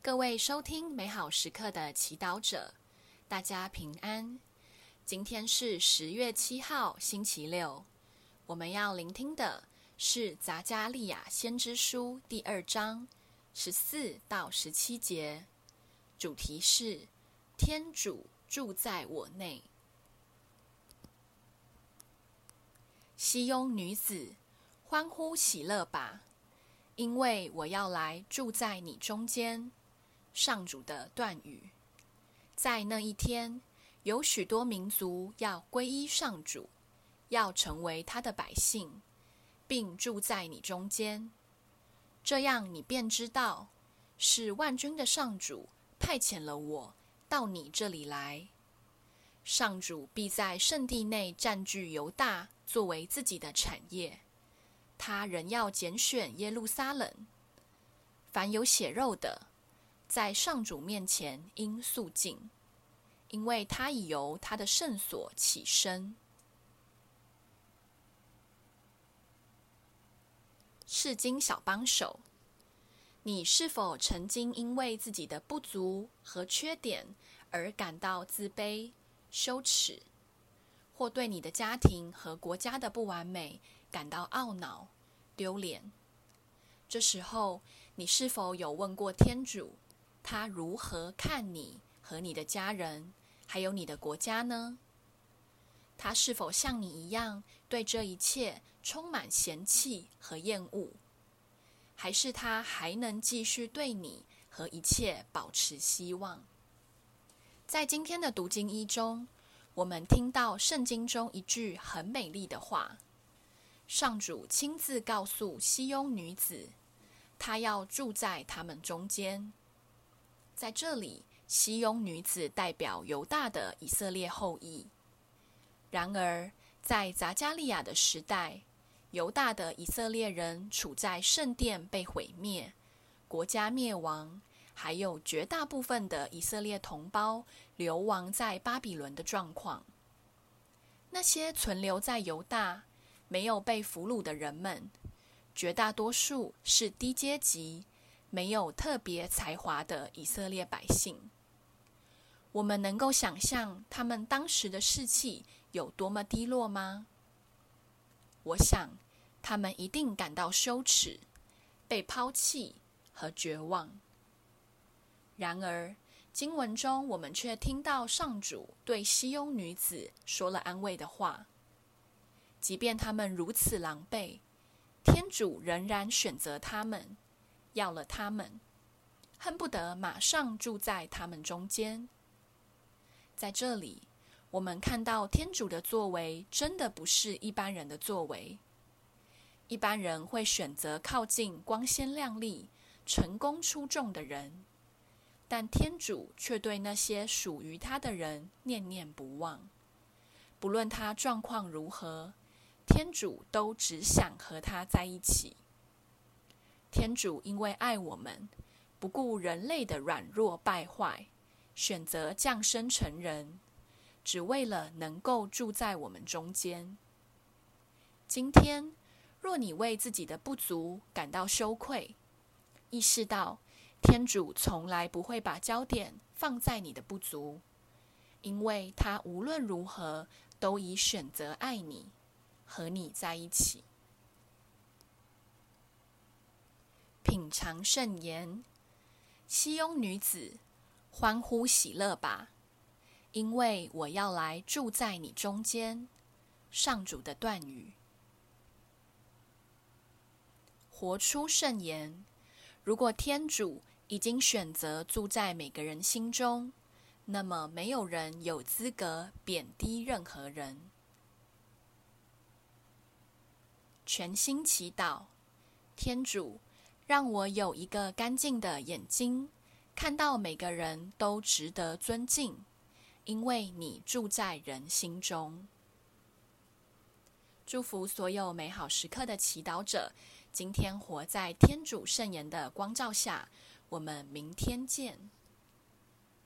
各位收听美好时刻的祈祷者，大家平安。今天是十月七号，星期六。我们要聆听的是杂加利亚先知书第二章十四到十七节，主题是天主住在我内。西雍女子，欢呼喜乐吧，因为我要来住在你中间。上主的断语，在那一天，有许多民族要皈依上主，要成为他的百姓，并住在你中间。这样，你便知道是万军的上主派遣了我到你这里来。上主必在圣地内占据犹大，作为自己的产业。他仍要拣选耶路撒冷，凡有血肉的，在上主面前应肃静，因为他已由他的圣所起身。释经小帮手，你是否曾经因为自己的不足和缺点而感到自卑、羞耻，或对你的家庭和国家的不完美感到懊恼、丢脸？这时候，你是否有问过天主？他如何看你和你的家人，还有你的国家呢？他是否像你一样对这一切充满嫌弃和厌恶？还是他还能继续对你和一切保持希望？在今天的读经一中，我们听到圣经中一句很美丽的话：上主亲自告诉西雍女子，他要住在他们中间。在这里，西雍女子代表犹大的以色列后裔。然而，在匝加利亚的时代，犹大的以色列人处在圣殿被毁灭、国家灭亡，还有绝大部分的以色列同胞流亡在巴比伦的状况。那些存留在犹大、没有被俘虏的人们，绝大多数是低阶级。没有特别才华的以色列百姓，我们能够想象他们当时的士气有多么低落吗？我想，他们一定感到羞耻、被抛弃和绝望。然而，经文中我们却听到上主对西雍女子说了安慰的话，即便他们如此狼狈，天主仍然选择他们。要了他们，恨不得马上住在他们中间。在这里，我们看到天主的作为真的不是一般人的作为。一般人会选择靠近光鲜亮丽、成功出众的人，但天主却对那些属于他的人念念不忘。不论他状况如何，天主都只想和他在一起。天主因为爱我们，不顾人类的软弱败坏，选择降生成人，只为了能够住在我们中间。今天，若你为自己的不足感到羞愧，意识到天主从来不会把焦点放在你的不足，因为他无论如何都已选择爱你，和你在一起。品尝圣言，西雍女子，欢呼喜乐吧，因为我要来住在你中间。上主的断语，活出圣言。如果天主已经选择住在每个人心中，那么没有人有资格贬低任何人。全心祈祷，天主。让我有一个干净的眼睛，看到每个人都值得尊敬，因为你住在人心中。祝福所有美好时刻的祈祷者，今天活在天主圣言的光照下。我们明天见。